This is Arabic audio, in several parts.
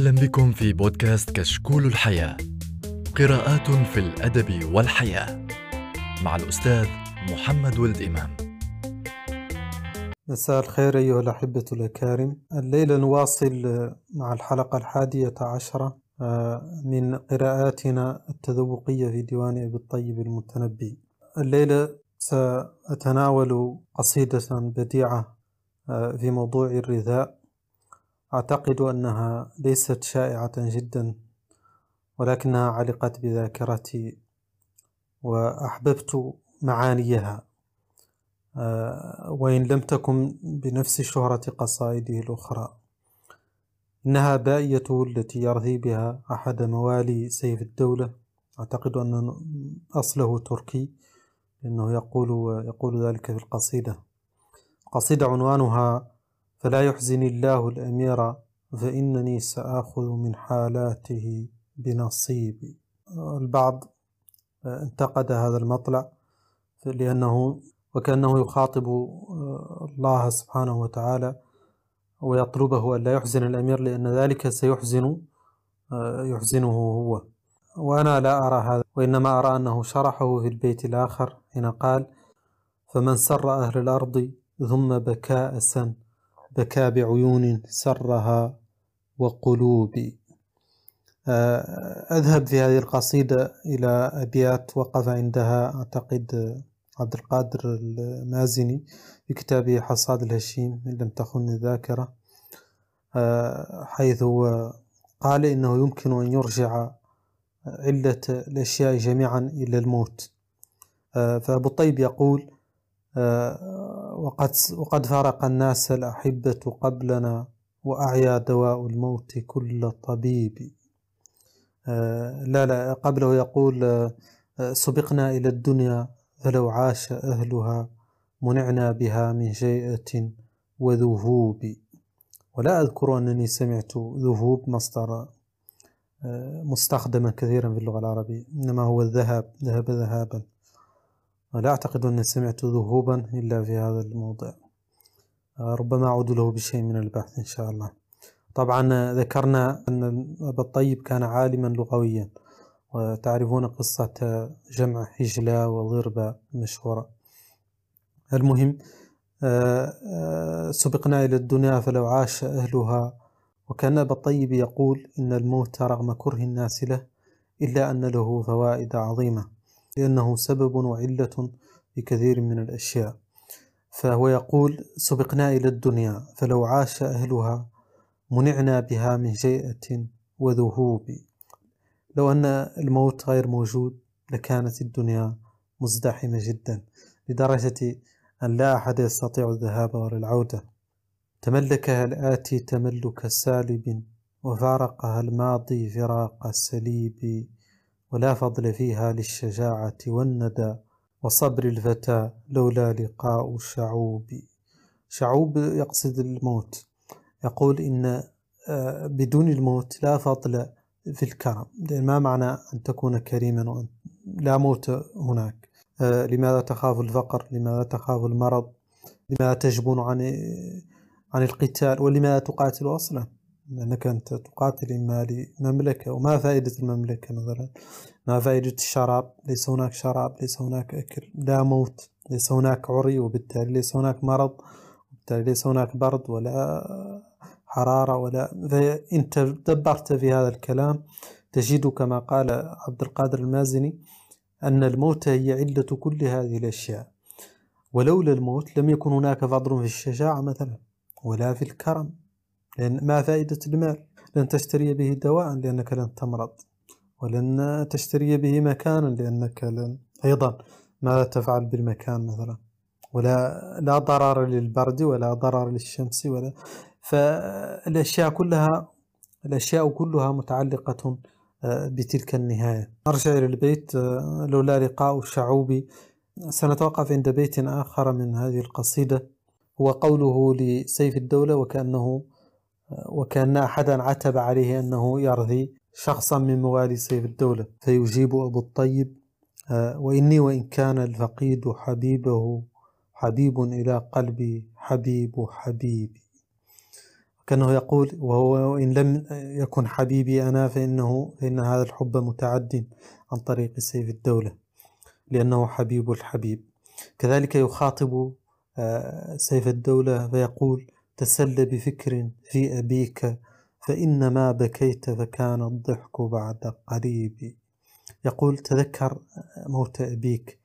أهلا بكم في بودكاست كشكول الحياة. قراءات في الأدب والحياة مع الأستاذ محمد ولد إمام. مساء الخير أيها الأحبة الأكارم. الليلة نواصل مع الحلقة الحادية عشرة آه، من قراءاتنا التذوقية في ديوان أبي الطيب المتنبي. الليلة سأتناول قصيدة بديعة آه، في موضوع الرذاء. أعتقد أنها ليست شائعة جدا ولكنها علقت بذاكرتي وأحببت معانيها. آه، وإن لم تكن بنفس شهرة قصائده الأخرى إنها بائية التي يرثي بها أحد موالي سيف الدولة. أعتقد أن أصله تركي لأنه يقول يقول ذلك في القصيدة. قصيدة عنوانها فلا يحزن الله الأمير فإنني سآخذ من حالاته بنصيبي البعض انتقد هذا المطلع لأنه وكأنه يخاطب الله سبحانه وتعالى ويطلبه أن لا يحزن الأمير لأن ذلك سيحزن يحزنه هو. وأنا لا أرى هذا وإنما أرى أنه شرحه في البيت الآخر حين قال فمن سر أهل الأرض ثم بكاء سن. بكى بعيون سرها وقلوب. آه، أذهب في هذه القصيدة إلى أبيات وقف عندها أعتقد عبد القادر المازني في كتابه حصاد الهشيم إن لم تخن الذاكرة. آه، حيث قال إنه يمكن أن يرجع علة الأشياء جميعا إلى الموت. آه، فأبو الطيب يقول وقد, وقد فارق الناس الأحبة قبلنا وأعيا دواء الموت كل طبيب. آه، لا لا قبله يقول آه، سبقنا إلى الدنيا فلو عاش أهلها منعنا بها من جيئة وذهوب. ولا أذكر أنني سمعت ذهوب مصدر آه، مستخدما كثيرا في اللغة العربية إنما هو الذهاب ذهب ذهابا. ولا أعتقد أني سمعت ذهوبا إلا في هذا الموضع. ربما أعود له بشيء من البحث إن شاء الله. طبعا ذكرنا أن أبا الطيب كان عالما لغويا وتعرفون قصة جمع حجلة وضربة مشهورة. المهم سبقنا إلى الدنيا فلو عاش أهلها. وكان أبا الطيب يقول إن الموت رغم كره الناس له إلا أن له فوائد عظيمة. لأنه سبب وعلة في كثير من الأشياء. فهو يقول سبقنا إلى الدنيا فلو عاش أهلها منعنا بها من جيئة وذهوب. لو أن الموت غير موجود لكانت الدنيا مزدحمة جدا لدرجة أن لا أحد يستطيع الذهاب ولا العودة. تملكها الآتي تملك سالب وفارقها الماضي فراق السليب. ولا فضل فيها للشجاعة والندى وصبر الفتى لولا لقاء شعوب. شعوب يقصد الموت. يقول إن آه، بدون الموت لا فضل في الكرم ما معنى أن تكون كريما لا موت هناك؟ آه، لماذا تخاف الفقر؟ لماذا تخاف المرض؟ لماذا تجبن عن عن القتال؟ ولماذا تقاتل أصلا؟ لأنك أنت تقاتل إما لمملكة وما فائدة المملكة مثلا ما فائدة الشراب؟ ليس هناك شراب ليس هناك أكل لا موت ليس هناك عري وبالتالي ليس هناك مرض وبالتالي ليس هناك برد ولا حرارة ولا فإن تدبرت في هذا الكلام تجد كما قال عبد القادر المازني أن الموت هي علة كل هذه الأشياء. ولولا الموت لم يكن هناك فضل في الشجاعة مثلا ولا في الكرم. لأن ما فائدة المال؟ لن تشتري به دواء لأنك لن تمرض ولن تشتري به مكانا لأنك لن أيضا ماذا تفعل بالمكان مثلا ولا لا ضرر للبرد ولا ضرر للشمس ولا فالأشياء كلها الأشياء كلها متعلقة آه، بتلك النهاية. أرجع إلى البيت آه، لولا لقاء شعوبي. سنتوقف عند بيت آخر من هذه القصيدة هو قوله لسيف الدولة وكأنه وكأن أحدا عتب عليه أنه يرثي شخصا من موالي سيف الدولة فيجيب أبو الطيب آه، وإني وإن كان الفقيد حبيبه حبيب إلى قلبي حبيب حبيبي. كأنه يقول وهو إن لم يكن حبيبي أنا فإنه فإن هذا الحب متعد عن طريق سيف الدولة لأنه حبيب الحبيب. كذلك يخاطب آه، سيف الدولة فيقول تسل بفكر في أبيك فإنما بكيت فكان الضحك بعد قريب. يقول تذكر موت أبيك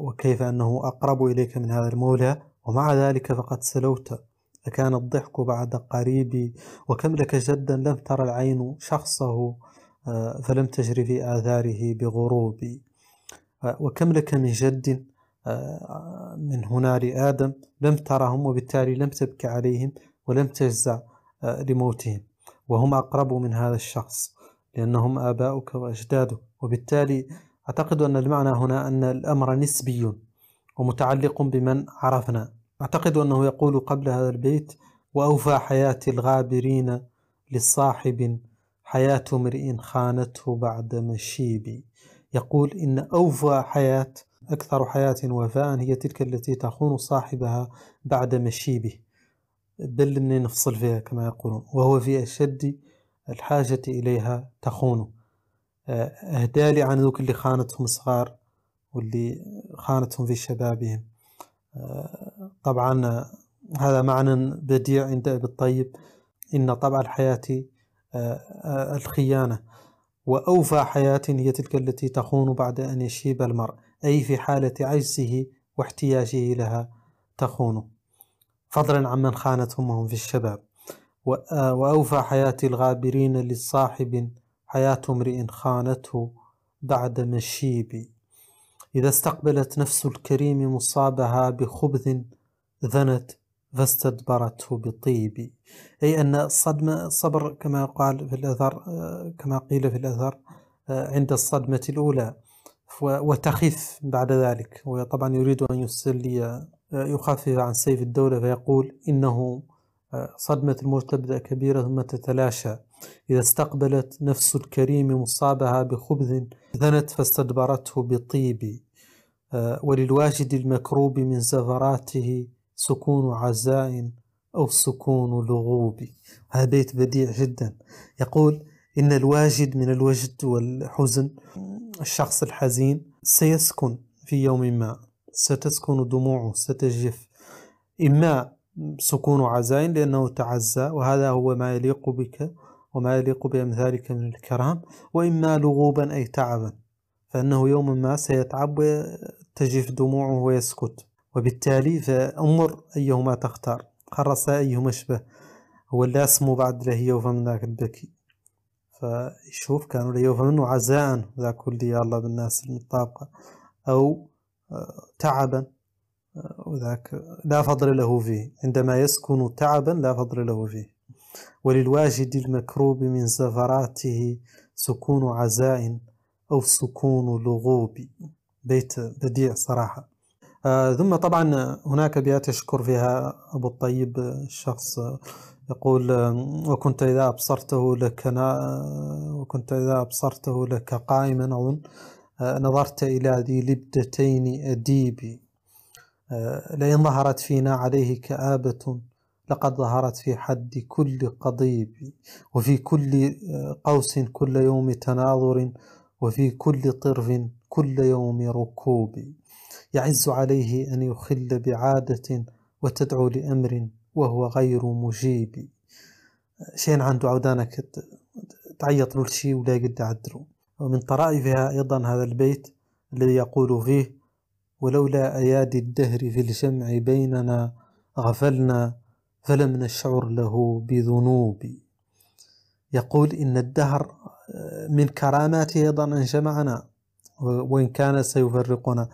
وكيف أنه أقرب إليك من هذا المولى ومع ذلك فقد سلوت فكان الضحك بعد قريب. وكم لك جدا لم تر العين شخصه فلم تجري في آثاره بغروب. وكم لك من جد من هنا لآدم لم ترهم وبالتالي لم تبكي عليهم ولم تجزع لموتهم. وهم أقرب من هذا الشخص لأنهم آباؤك وأجدادك. وبالتالي أعتقد أن المعنى هنا أن الأمر نسبي ومتعلق بمن عرفنا. أعتقد أنه يقول قبل هذا البيت وأوفى حياة الغابرين للصاحب حياة امرئ خانته بعد مشيب يقول إن أوفى حياة أكثر حياة وفاء هي تلك التي تخون صاحبها بعد مشيبه. بل من نفصل فيها كما يقولون وهو في أشد الحاجة إليها تخونه آه، أهدالي عن ذوك اللي خانتهم صغار واللي خانتهم في شبابهم. آه، طبعا هذا معنى بديع عند أبي الطيب. إن طبع الحياة آه، الخيانة. وأوفى حياة هي تلك التي تخون بعد أن يشيب المرء. أي في حالة عجزه واحتياجه لها تخونه فضلا عمن خانتهم وهم في الشباب. وأوفى حياة الغابرين للصاحب حياة امرئ خانته بعد مشيب. إذا استقبلت نفس الكريم مصابها بخبث ذنت فاستدبرته بطيب أي أن الصدمة الصبر كما قال في الأثر كما قيل في الأثر عند الصدمة الأولى. وتخف بعد ذلك. وطبعا يريد أن يسلي يخفف عن سيف الدولة فيقول إنه صدمة الموت تبدأ كبيرة ثم تتلاشى. إذا استقبلت نفس الكريم مصابها بخبث ذنت فاستدبرته بطيب. آه، وللواجد المكروب من زفراته سكون عزاء أو سكون لغوب. هذا بيت بديع جدا. يقول إن الواجد من الوجد والحزن الشخص الحزين سيسكن في يوم ما. ستسكن دموعه ستجف. إما سكون عزاء لأنه تعزى وهذا هو ما يليق بك وما يليق بأمثالك من الكرام وإما لغوبا أي تعبا. فإنه يوما ما سيتعب وتجف دموعه ويسكت. وبالتالي فانظر أيهما تختار. خرص أيهما أشبه هو اللي اسمه بعد لهي وفمن ذاك البكي. فشوف كانوا لي منه عزاء ذاك يا الله بالناس المطابقة أو آه، تعبا وذاك لا فضل له فيه. عندما يسكن تعبا لا فضل له فيه. وللواجد المكروب من زفراته سكون عزاء أو سكون لغوب. بيت بديع صراحة. آه ثم طبعا هناك بيات يشكر فيها أبو الطيب الشخص يقول وكنت إذا أبصرته لك وكنت إذا أبصرته لك قائما أظن آه، نظرت إلى ذي لبدتين أديبي. آه، لئن ظهرت فينا عليه كآبة لقد ظهرت في حد كل قضيب وفي كل آه، قوس كل يوم تناظر وفي كل طرف كل يوم ركوب يعز عليه أن يخل بعادة وتدعو لأمر وهو غير مجيب. شين عنده عودانك تعيط له شيء ولا يقد عدرو ومن طرائفها أيضا هذا البيت الذي يقول فيه ولولا أيادي الدهر في الجمع بيننا غفلنا فلم نشعر له بذنوب يقول إن الدهر من كراماته أيضا أن جمعنا وإن كان سيفرقنا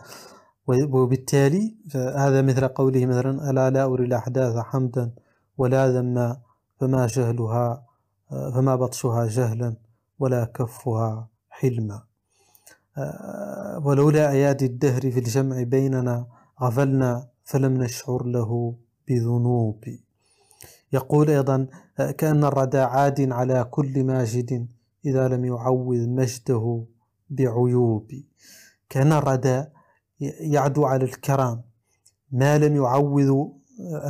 وبالتالي هذا مثل قوله مثلا ألا لا أري الأحداث حمدا ولا ذما فما جهلها فما بطشها جهلا ولا كفها حلما. ولولا أيادي الدهر في الجمع بيننا غفلنا فلم نشعر له بذنوب. يقول أيضا كأن الردى عاد على كل ماجد إذا لم يعوذ مجده بعيوب. كأن الردى يعدو على الكرام. ما لم يعوذوا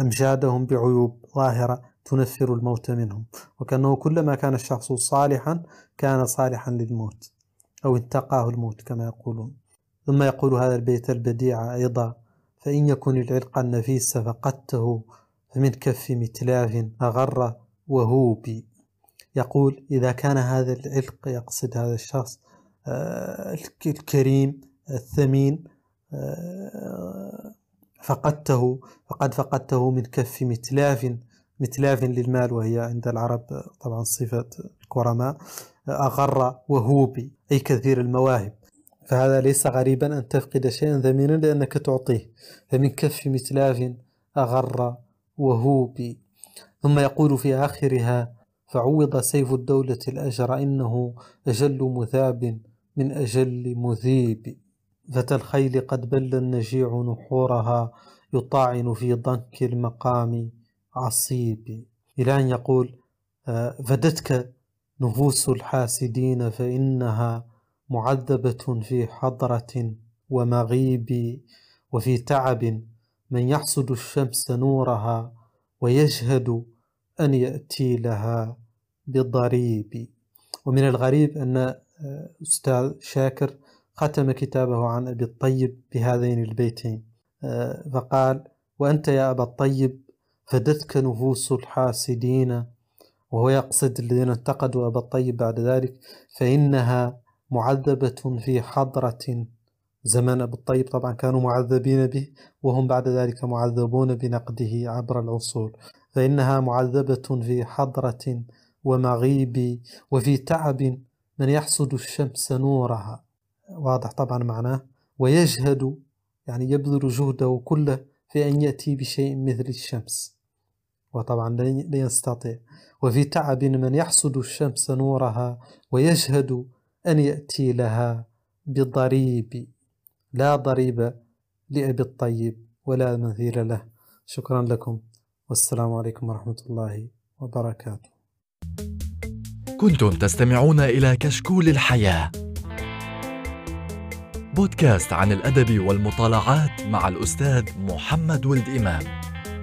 أمجادهم بعيوب ظاهرة تنفر الموت منهم. وكأنه كلما كان الشخص صالحا كان صالحا للموت أو انتقاه الموت كما يقولون. ثم يقول هذا البيت البديع أيضا فإن يكن العلق النفيس فقدته فمن كف متلاف أغر وهوبي يقول إذا كان هذا العلق يقصد هذا الشخص آه، الكريم الثمين فقدته فقد فقدته من كف متلاف متلاف للمال وهي عند العرب طبعا صفة الكرماء أغر وهوبي أي كثير المواهب. فهذا ليس غريبا أن تفقد شيئا ثمينا لأنك تعطيه. فمن كف متلاف أغر وهوبي ثم يقول في آخرها فعوض سيف الدولة الأجر إنه أجل مثاب من أجل مذيب. فتى الخيل قد بل النجيع نحورها يطاعن في ضنك المقام عصيب. إلى أن يقول آه، فدتك نفوس الحاسدين فإنها معذبة في حضرة ومغيب وفي تعب. من يحصد الشمس نورها ويجهد أن يأتي لها بضريب. ومن الغريب أن آه، أستاذ شاكر ختم كتابه عن أبي الطيب بهذين البيتين آه، فقال وأنت يا أبا الطيب فدتك نفوس الحاسدين وهو يقصد الذين انتقدوا أبا الطيب بعد ذلك فإنها معذبة في حضرة زمن أبو الطيب. طبعا كانوا معذبين به وهم بعد ذلك معذبون بنقده عبر العصور. فإنها معذبة في حضرة ومغيب وفي تعب من يحسد الشمس نورها. واضح طبعا معناه ويجهد يعني يبذل جهده كله في أن يأتي بشيء مثل الشمس. وطبعا لا يستطيع. وفي تعب من يحسد الشمس نورها ويجهد أن يأتي لها بضريب لا ضريب لأبي الطيب ولا مثيل له. شكرا لكم. والسلام عليكم ورحمة الله وبركاته. كنتم تستمعون إلى كشكول الحياة. بودكاست عن الأدب والمطالعات مع الأستاذ محمد ولد إمام.